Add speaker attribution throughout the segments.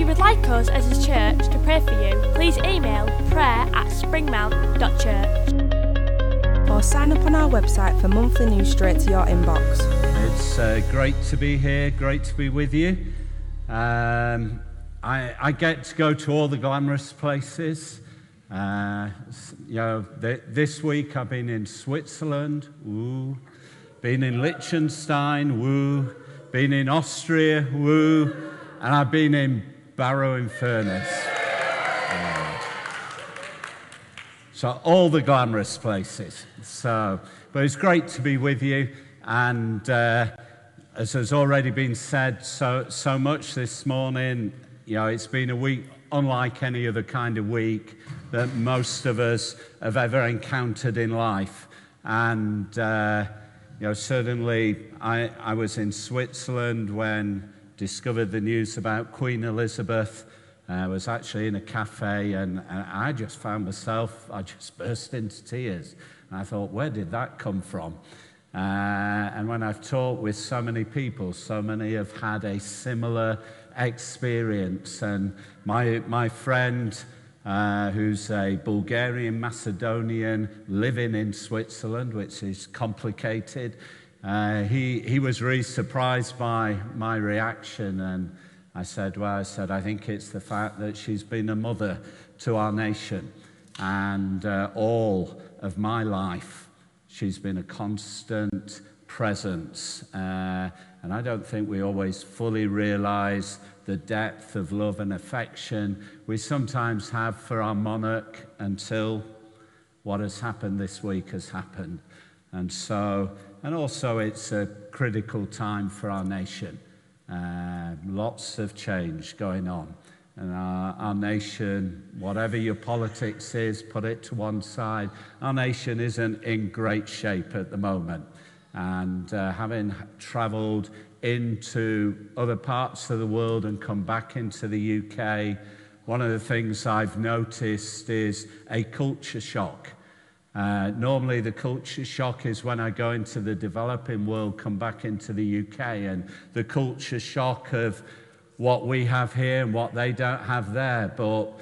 Speaker 1: If you would like us as a church to pray for you, please email prayer at springmount.church.
Speaker 2: or sign up on our website for monthly news straight to your inbox.
Speaker 3: It's uh, great to be here, great to be with you. Um, I, I get to go to all the glamorous places. Uh, you know, th- this week I've been in Switzerland, woo. Been in Liechtenstein, woo. Been in Austria, woo. And I've been in Barrow in Furness. So all the glamorous places. So, but it's great to be with you. And uh, as has already been said so so much this morning, you know, it's been a week unlike any other kind of week that most of us have ever encountered in life. And uh, you know, certainly I, I was in Switzerland when discovered the news about Queen Elizabeth. I was actually in a cafe and, I just found myself, I just burst into tears. And I thought, where did that come from? Uh, and when I've talked with so many people, so many have had a similar experience. And my, my friend, uh, who's a Bulgarian Macedonian living in Switzerland, which is complicated, uh, he, he was really surprised by my reaction. And I said, Well, I said, I think it's the fact that she's been a mother to our nation. And uh, all of my life, she's been a constant presence. Uh, and I don't think we always fully realize the depth of love and affection we sometimes have for our monarch until what has happened this week has happened. And so, and also it's a critical time for our nation. Uh, lots of change going on. And our, our nation, whatever your politics is, put it to one side. Our nation isn't in great shape at the moment. And uh, having traveled into other parts of the world and come back into the UK, one of the things I've noticed is a culture shock. Uh, normally, the culture shock is when I go into the developing world, come back into the UK, and the culture shock of what we have here and what they don't have there. But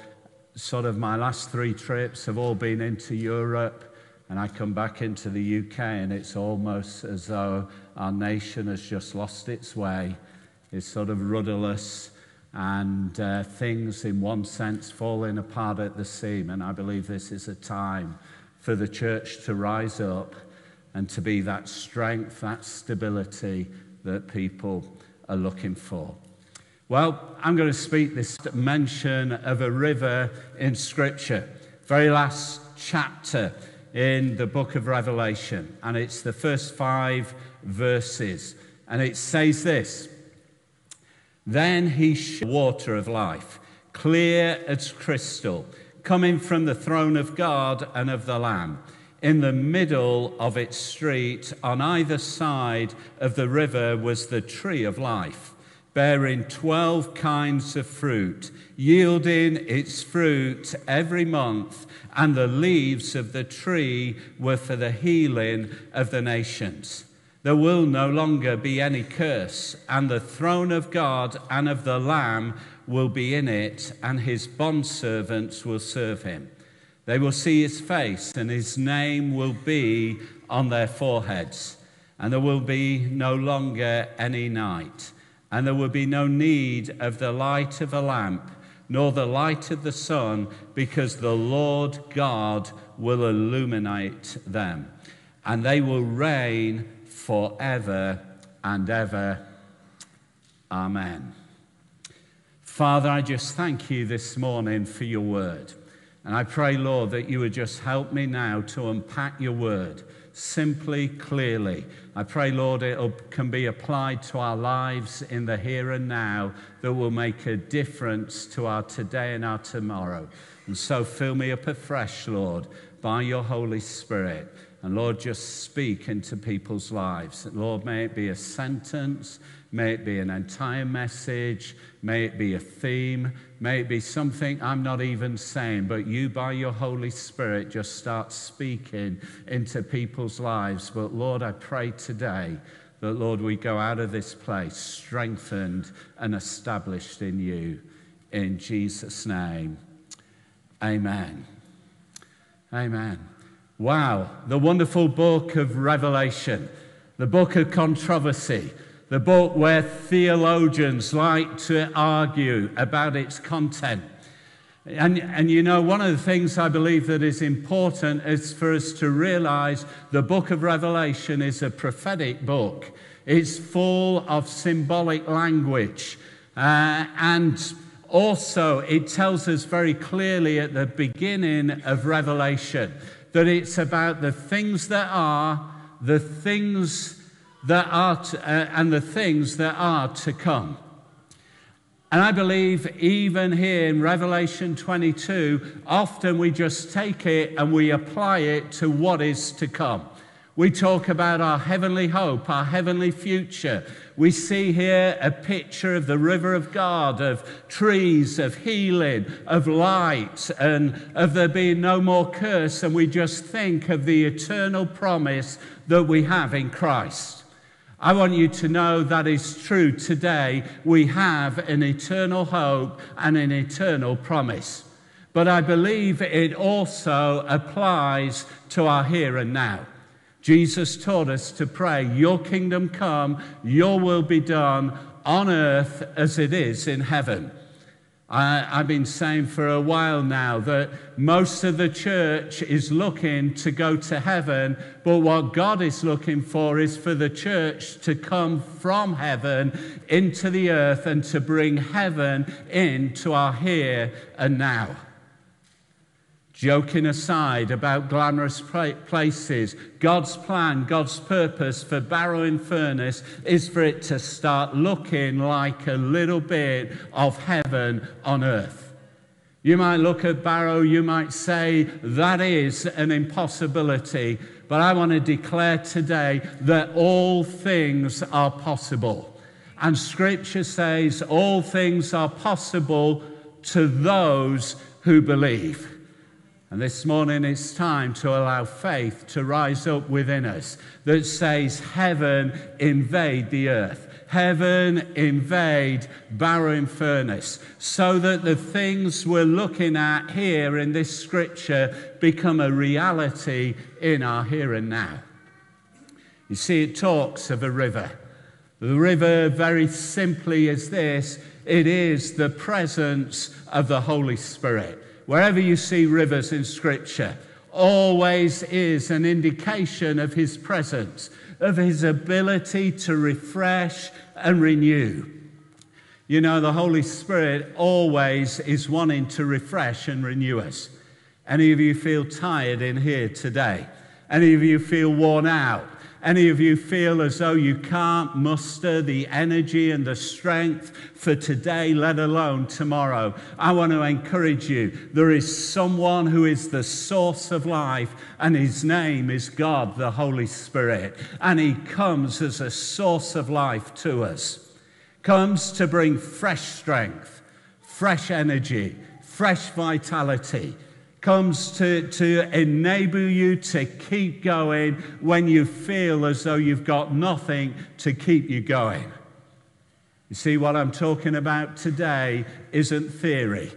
Speaker 3: sort of my last three trips have all been into Europe, and I come back into the UK, and it's almost as though our nation has just lost its way. It's sort of rudderless, and uh, things, in one sense, falling apart at the seam. And I believe this is a time for the church to rise up and to be that strength, that stability that people are looking for. Well, I'm going to speak this mention of a river in Scripture, very last chapter in the book of Revelation, and it's the first five verses. And it says this Then he showed water of life, clear as crystal, coming from the throne of God and of the Lamb. In the middle of its street, on either side of the river, was the tree of life, bearing 12 kinds of fruit, yielding its fruit every month, and the leaves of the tree were for the healing of the nations. There will no longer be any curse, and the throne of God and of the Lamb will be in it, and his bondservants will serve him. They will see his face, and his name will be on their foreheads. And there will be no longer any night, and there will be no need of the light of a lamp, nor the light of the sun, because the Lord God will illuminate them. And they will reign forever and ever. Amen. Father, I just thank you this morning for your word. And I pray, Lord, that you would just help me now to unpack your word simply, clearly. I pray, Lord, it can be applied to our lives in the here and now that will make a difference to our today and our tomorrow. And so fill me up afresh, Lord, by your Holy Spirit. And Lord, just speak into people's lives. Lord, may it be a sentence, may it be an entire message, may it be a theme, may it be something I'm not even saying, but you, by your Holy Spirit, just start speaking into people's lives. But Lord, I pray today that, Lord, we go out of this place strengthened and established in you. In Jesus' name, amen. Amen. Wow, the wonderful book of Revelation, the book of controversy, the book where theologians like to argue about its content. And, and you know, one of the things I believe that is important is for us to realize the book of Revelation is a prophetic book. It's full of symbolic language. Uh, and also, it tells us very clearly at the beginning of Revelation that it's about the things that are, the things that are, to, uh, and the things that are to come. And I believe even here in Revelation 22, often we just take it and we apply it to what is to come. We talk about our heavenly hope, our heavenly future. We see here a picture of the river of God, of trees, of healing, of light, and of there being no more curse. And we just think of the eternal promise that we have in Christ. I want you to know that is true today. We have an eternal hope and an eternal promise. But I believe it also applies to our here and now. Jesus taught us to pray, Your kingdom come, Your will be done on earth as it is in heaven. I, have been saying for a while now that most of the church is looking to go to heaven, but what God is looking for is for the church to come from heaven into the earth and to bring heaven into our here and now. Joking aside about glamorous places, God's plan, God's purpose for Barrow in Furness is for it to start looking like a little bit of heaven on earth. You might look at Barrow, you might say that is an impossibility, but I want to declare today that all things are possible. And Scripture says all things are possible to those who believe. And this morning it's time to allow faith to rise up within us that says, Heaven invade the earth. Heaven invade Barrow Furness. So that the things we're looking at here in this scripture become a reality in our here and now. You see, it talks of a river. The river, very simply, is this it is the presence of the Holy Spirit wherever you see rivers in Scripture, always is an indication of his presence, of his ability to refresh and renew. You know, the Holy Spirit always is wanting to refresh and renew us. Any of you feel tired in here today? Any of you feel worn out? Any of you feel as though you can't muster the energy and the strength for today, let alone tomorrow? I want to encourage you. There is someone who is the source of life, and his name is God, the Holy Spirit. And he comes as a source of life to us, comes to bring fresh strength, fresh energy, fresh vitality comes to, to enable you to keep going when you feel as though you've got nothing to keep you going. You see, what I'm talking about today isn't theory.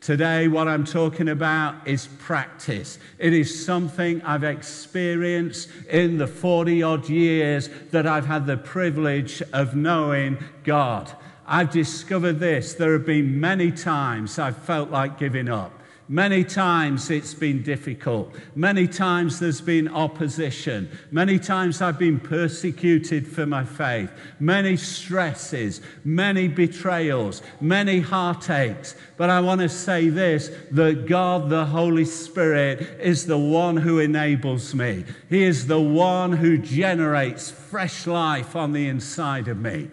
Speaker 3: Today, what I'm talking about is practice. It is something I've experienced in the 40 odd years that I've had the privilege of knowing God. I've discovered this. There have been many times I've felt like giving up. Many times it's been difficult. Many times there's been opposition. Many times I've been persecuted for my faith. Many stresses, many betrayals, many heartaches. But I want to say this that God, the Holy Spirit, is the one who enables me. He is the one who generates fresh life on the inside of me.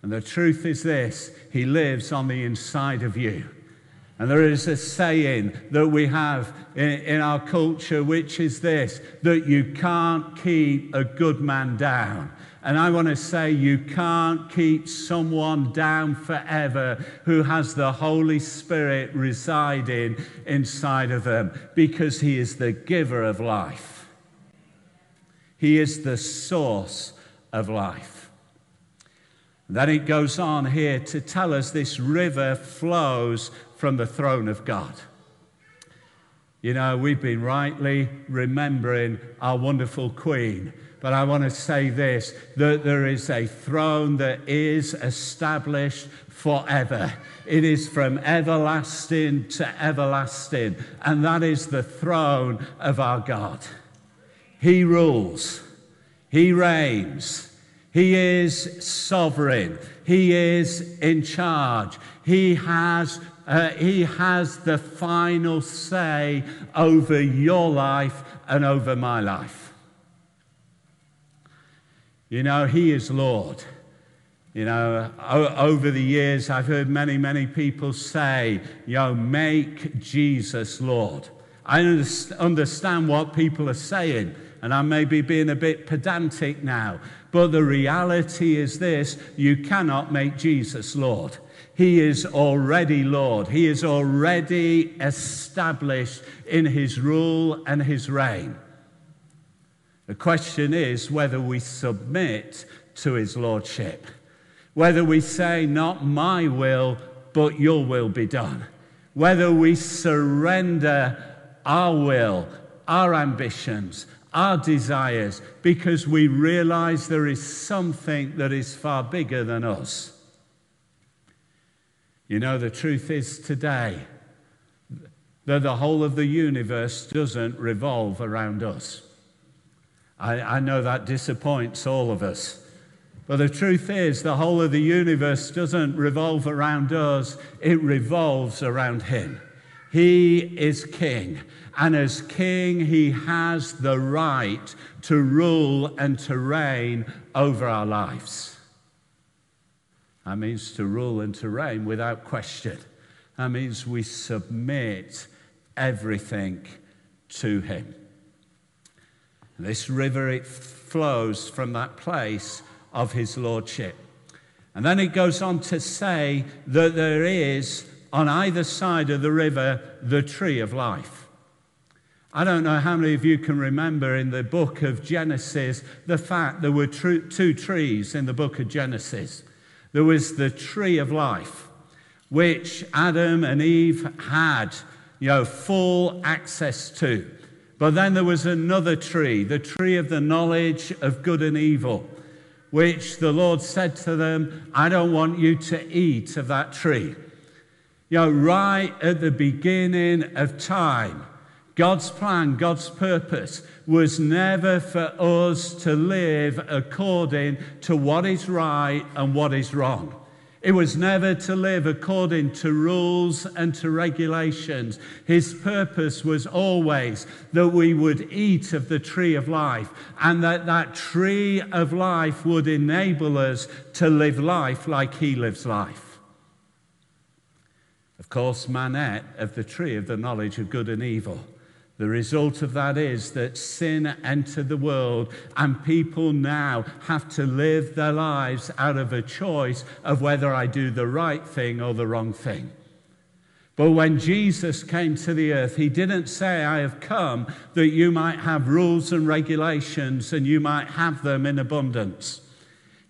Speaker 3: And the truth is this He lives on the inside of you. And there is a saying that we have in, in, our culture, which is this that you can't keep a good man down. And I want to say you can't keep someone down forever who has the Holy Spirit residing inside of them because he is the giver of life, he is the source of life. Then it goes on here to tell us this river flows from the throne of God. You know, we've been rightly remembering our wonderful Queen. But I want to say this that there is a throne that is established forever. It is from everlasting to everlasting. And that is the throne of our God. He rules, He reigns. He is sovereign. He is in charge. He has, uh, he has the final say over your life and over my life. You know, He is Lord. You know, over the years, I've heard many, many people say, know, make Jesus Lord. I understand what people are saying, and I may be being a bit pedantic now, but the reality is this you cannot make Jesus Lord. He is already Lord. He is already established in his rule and his reign. The question is whether we submit to his lordship, whether we say, Not my will, but your will be done, whether we surrender our will, our ambitions, our desires because we realize there is something that is far bigger than us. You know, the truth is today that the whole of the universe doesn't revolve around us. I, I know that disappoints all of us. But the truth is, the whole of the universe doesn't revolve around us, it revolves around Him. He is king. And as king, he has the right to rule and to reign over our lives. That means to rule and to reign without question. That means we submit everything to him. This river, it flows from that place of his lordship. And then it goes on to say that there is on either side of the river the tree of life. I don't know how many of you can remember in the book of Genesis the fact there were two trees in the book of Genesis. There was the tree of life, which Adam and Eve had, you know, full access to. But then there was another tree, the tree of the knowledge of good and evil, which the Lord said to them, I don't want you to eat of that tree. You know, right at the beginning of time, God's plan, God's purpose was never for us to live according to what is right and what is wrong. It was never to live according to rules and to regulations. His purpose was always that we would eat of the tree of life and that that tree of life would enable us to live life like he lives life. Course, man ate of the tree of the knowledge of good and evil. The result of that is that sin entered the world, and people now have to live their lives out of a choice of whether I do the right thing or the wrong thing. But when Jesus came to the earth, he didn't say, I have come that you might have rules and regulations and you might have them in abundance.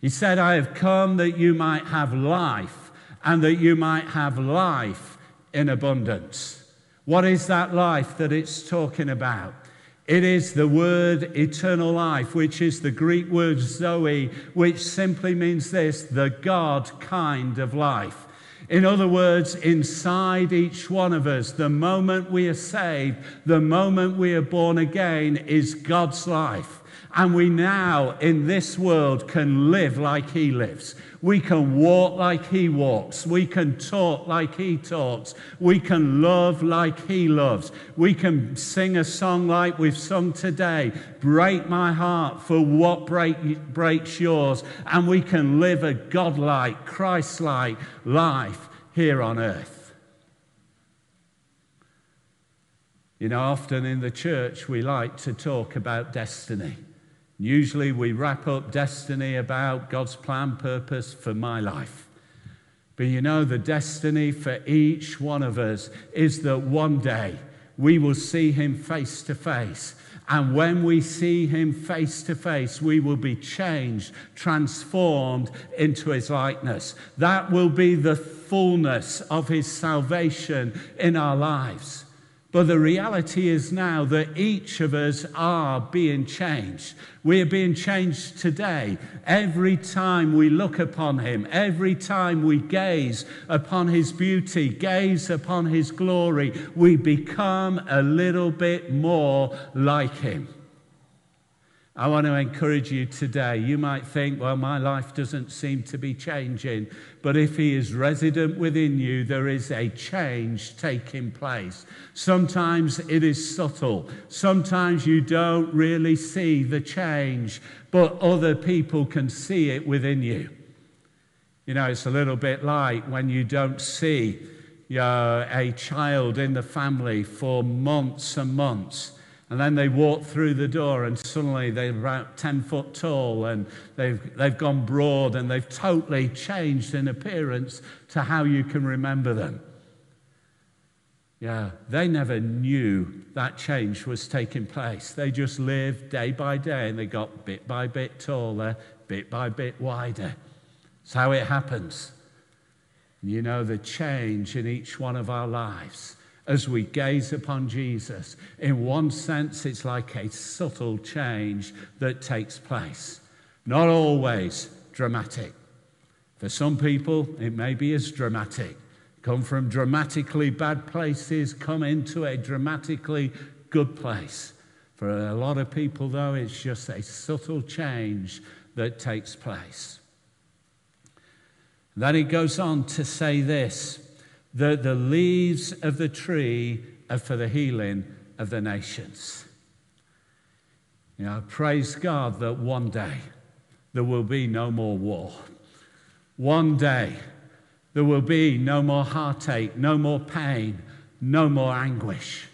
Speaker 3: He said, I have come that you might have life and that you might have life in abundance. What is that life that it's talking about? It is the word eternal life, which is the Greek word zoe, which simply means this the God kind of life. In other words, inside each one of us, the moment we are saved, the moment we are born again, is God's life. And we now, in this world, can live like He lives. We can walk like He walks. We can talk like He talks. We can love like He loves. We can sing a song like we've sung today Break my heart for what break, breaks yours. And we can live a godlike, Christ like life here on earth. You know, often in the church, we like to talk about destiny. Usually we wrap up destiny about God's plan, purpose for my life. But you know, the destiny for each one of us is that one day we will see Him face to face. And when we see Him face to face, we will be changed, transformed into His likeness. That will be the fullness of His salvation in our lives. But the reality is now that each of us are being changed. We are being changed today. Every time we look upon Him, every time we gaze upon His beauty, gaze upon His glory, we become a little bit more like Him. I want to encourage you today. You might think, well, my life doesn't seem to be changing. But if He is resident within you, there is a change taking place. Sometimes it is subtle. Sometimes you don't really see the change, but other people can see it within you. You know, it's a little bit like when you don't see know, a child in the family for months and months and then they walk through the door, and suddenly they're about 10 foot tall, and they've, they've gone broad, and they've totally changed in appearance to how you can remember them. Yeah, they never knew that change was taking place. They just lived day by day, and they got bit by bit taller, bit by bit wider. It's how it happens. You know, the change in each one of our lives as we gaze upon Jesus. In one sense, it's like a subtle change that takes place, not always dramatic. For some people, it may be as dramatic. Come from dramatically bad places, come into a dramatically good place. For a lot of people, though, it's just a subtle change that takes place. Then he goes on to say this the, the leaves of the tree are for the healing of the nations. You know, praise God that one day there will be no more war. One day there will be no more heartache, no more pain, no more anguish.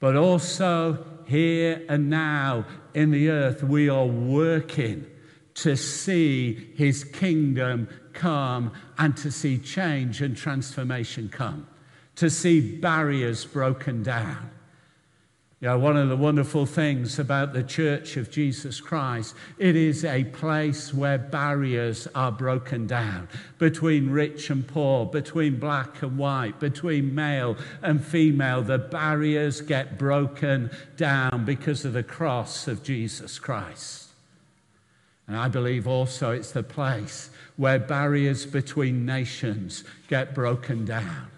Speaker 3: But also here and now in the earth, we are working to see his kingdom come and to see change and transformation come, to see barriers broken down. You know, one of the wonderful things about the Church of Jesus Christ, it is a place where barriers are broken down between rich and poor, between black and white, between male and female. The barriers get broken down because of the cross of Jesus Christ. And I believe also it's the place where barriers between nations get broken down.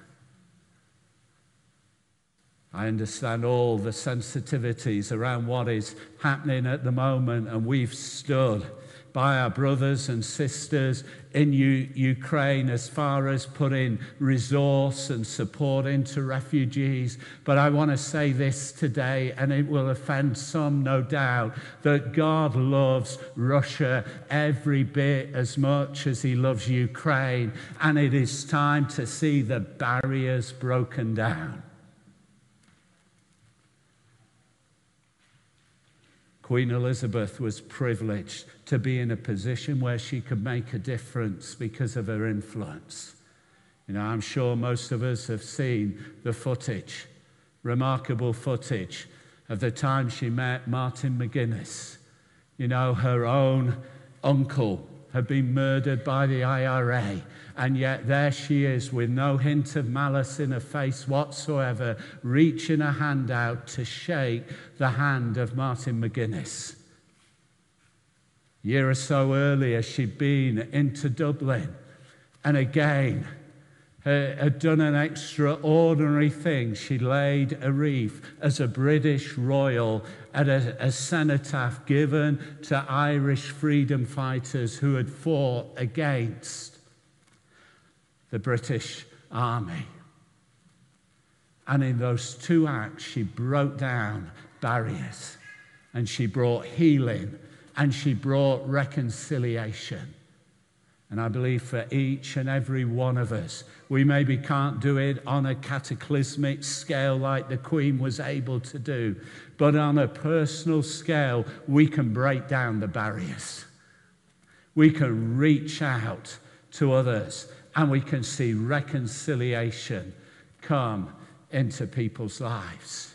Speaker 3: I understand all the sensitivities around what is happening at the moment, and we've stood by our brothers and sisters in U- Ukraine as far as putting resource and support into refugees. But I want to say this today, and it will offend some, no doubt, that God loves Russia every bit as much as he loves Ukraine. And it is time to see the barriers broken down. Queen Elizabeth was privileged to be in a position where she could make a difference because of her influence. You know, I'm sure most of us have seen the footage, remarkable footage of the time she met Martin McGuinness. You know, her own uncle had been murdered by the IRA. And yet there she is with no hint of malice in her face whatsoever, reaching a hand out to shake the hand of Martin McGuinness. A year or so earlier, she'd been into Dublin. And again, Uh, had done an extraordinary thing. She laid a wreath as a British royal at a, a cenotaph given to Irish freedom fighters who had fought against the British Army. And in those two acts, she broke down barriers and she brought healing and she brought reconciliation. And I believe for each and every one of us, we maybe can't do it on a cataclysmic scale like the Queen was able to do, but on a personal scale, we can break down the barriers. We can reach out to others and we can see reconciliation come into people's lives.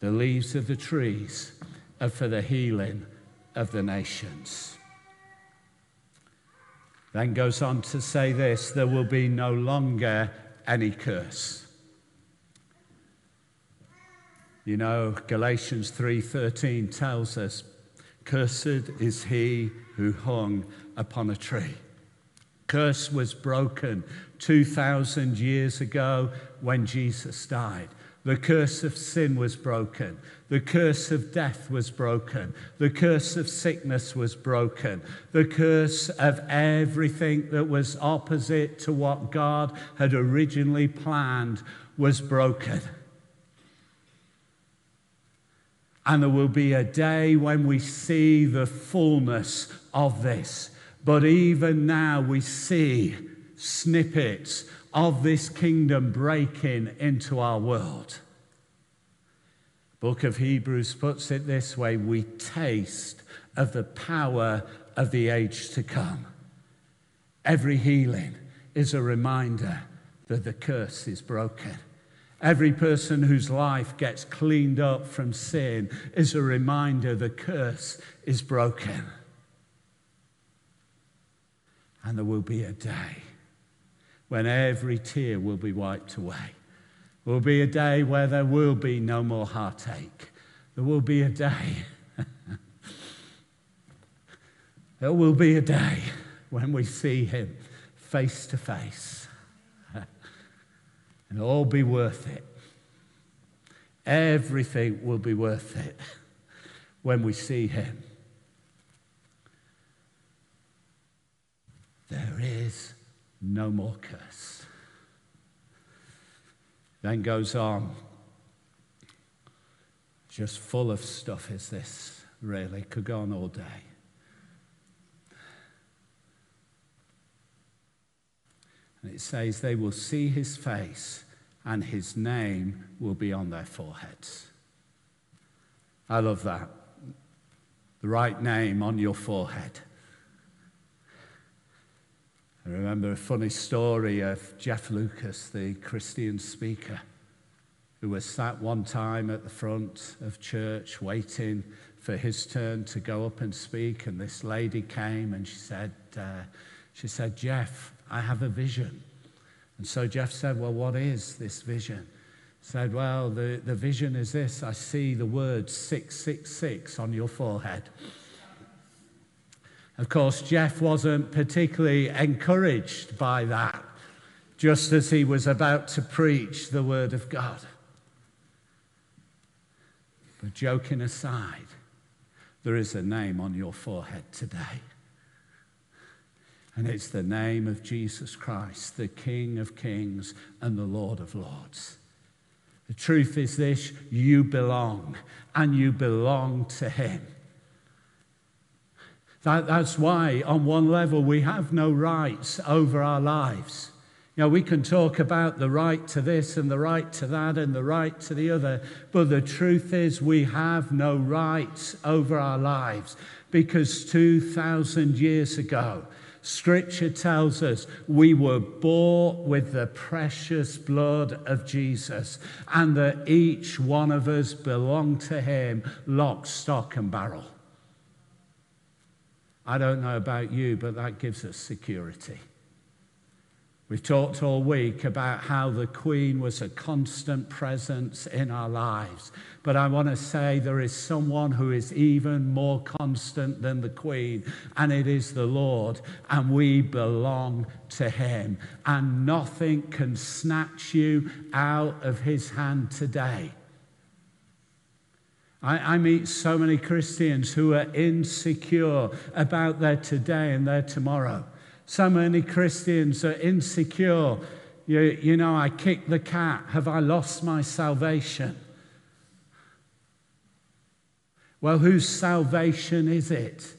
Speaker 3: The leaves of the trees are for the healing of the nations. Then goes on to say this there will be no longer any curse. You know, Galatians 3:13 tells us, "Cursed is he who hung upon a tree." Curse was broken 2,000 years ago when Jesus died. The curse of sin was broken. The curse of death was broken. The curse of sickness was broken. The curse of everything that was opposite to what God had originally planned was broken. And there will be a day when we see the fullness of this. But even now, we see snippets of this kingdom breaking into our world. Book of Hebrews puts it this way we taste of the power of the age to come. Every healing is a reminder that the curse is broken. Every person whose life gets cleaned up from sin is a reminder the curse is broken. And there will be a day when every tear will be wiped away. There will be a day where there will be no more heartache. There will be a day. there will be a day when we see him face to face. And all be worth it. Everything will be worth it when we see him. There is no more curse. Then goes on. Just full of stuff is this, really. Could go on all day. And it says, They will see his face, and his name will be on their foreheads. I love that. The right name on your forehead. I remember a funny story of Jeff Lucas, the Christian speaker, who was sat one time at the front of church waiting for his turn to go up and speak. And this lady came and she said, uh, she said, Jeff, I have a vision. And so Jeff said, Well, what is this vision? Said, Well, the, the vision is this I see the word 666 on your forehead. Of course, Jeff wasn't particularly encouraged by that, just as he was about to preach the Word of God. But joking aside, there is a name on your forehead today. And it's the name of Jesus Christ, the King of Kings and the Lord of Lords. The truth is this you belong, and you belong to Him. That, that's why, on one level, we have no rights over our lives. You know, we can talk about the right to this and the right to that and the right to the other, but the truth is we have no rights over our lives because 2,000 years ago, Scripture tells us we were bought with the precious blood of Jesus and that each one of us belonged to Him lock, stock, and barrel. I don't know about you, but that gives us security. We've talked all week about how the Queen was a constant presence in our lives. But I want to say there is someone who is even more constant than the Queen, and it is the Lord, and we belong to Him. And nothing can snatch you out of His hand today. I, I, meet so many Christians who are insecure about their today and their tomorrow. So many Christians are insecure. You, you know, I kicked the cat. Have I lost my salvation? Well, whose salvation is it?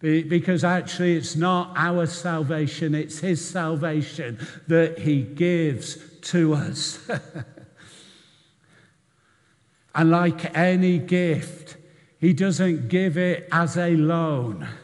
Speaker 3: Because actually, it's not our salvation, it's His salvation that He gives to us. and like any gift, He doesn't give it as a loan.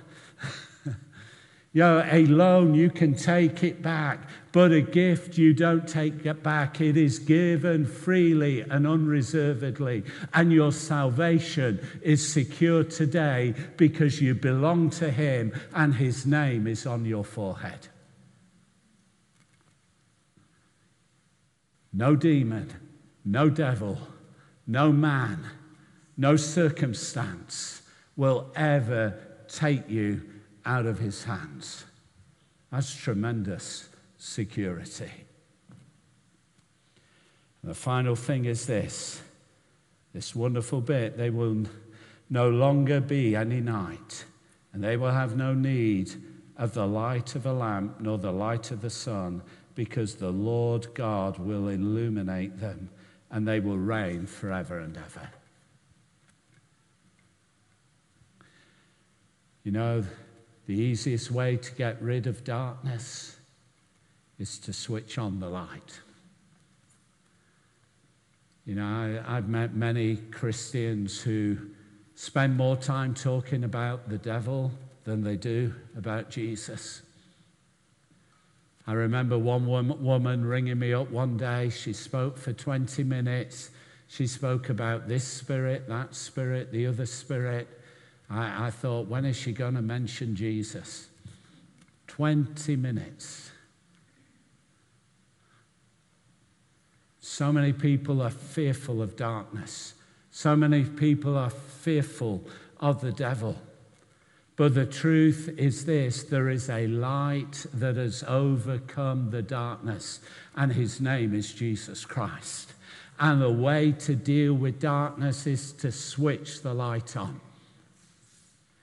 Speaker 3: You know, a loan, you can take it back, but a gift, you don't take it back. It is given freely and unreservedly. And your salvation is secure today because you belong to Him and His name is on your forehead. No demon, no devil, no man, no circumstance will ever take you out of his hands. That's tremendous security. And the final thing is this this wonderful bit they will no longer be any night, and they will have no need of the light of a lamp nor the light of the sun, because the Lord God will illuminate them, and they will reign forever and ever. You know, the easiest way to get rid of darkness is to switch on the light. You know, I, have met many Christians who spend more time talking about the devil than they do about Jesus. I remember one woman ringing me up one day. She spoke for 20 minutes. She spoke about this spirit, that spirit, the other spirit. I, I thought, when is she going to mention Jesus? 20 minutes. So many people are fearful of darkness. So many people are fearful of the devil. But the truth is this there is a light that has overcome the darkness, and his name is Jesus Christ. And the way to deal with darkness is to switch the light on.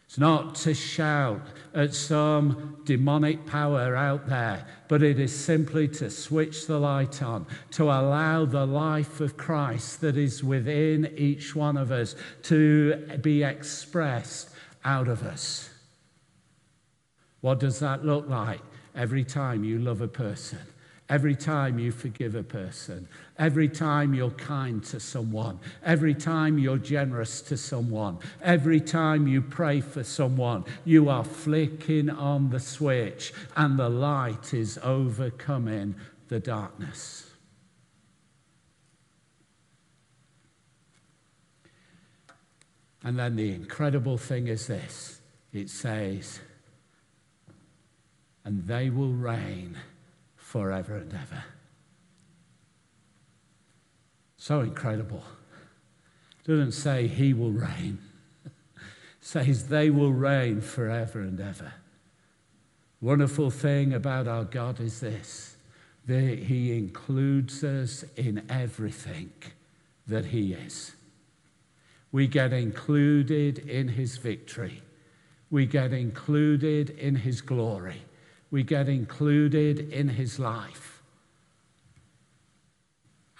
Speaker 3: It's not to shout at some demonic power out there, but it is simply to switch the light on, to allow the life of Christ that is within each one of us to be expressed out of us. What does that look like every time you love a person? Every time you forgive a person, every time you're kind to someone, every time you're generous to someone, every time you pray for someone, you are flicking on the switch and the light is overcoming the darkness. And then the incredible thing is this it says, and they will reign forever and ever. So incredible. Doesn't say he will reign. Says they will reign forever and ever. Wonderful thing about our God is this that he includes us in everything that he is. We get included in his victory. We get included in his glory we get included in his life.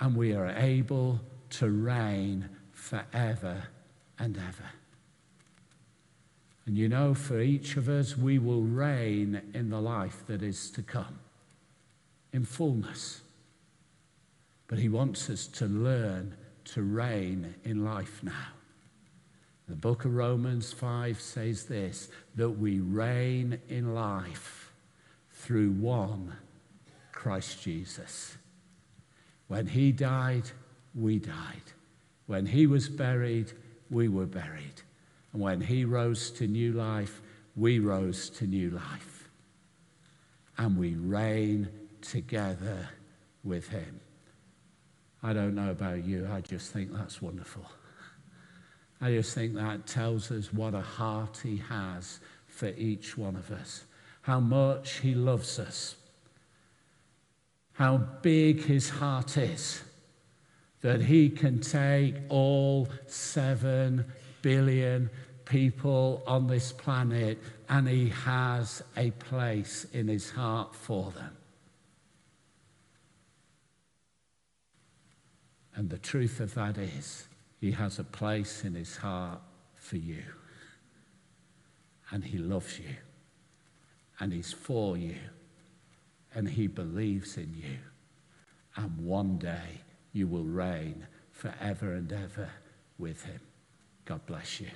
Speaker 3: And we are able to reign forever and ever. And you know, for each of us, we will reign in the life that is to come in fullness. But he wants us to learn to reign in life now. The book of Romans 5 says this that we reign in life through one, Christ Jesus. When he died, we died. When he was buried, we were buried. And when he rose to new life, we rose to new life. and we reign together with him. I don't know about you, I just think that's wonderful. I just think that tells us what a heart he has for each one of us, how much he loves us, how big his heart is, that he can take all seven billion people on this planet and he has a place in his heart for them. And the truth of that is, he has a place in his heart for you. And he loves you. And he's for you. And he believes in you. And one day you will reign forever and ever with him. God bless you.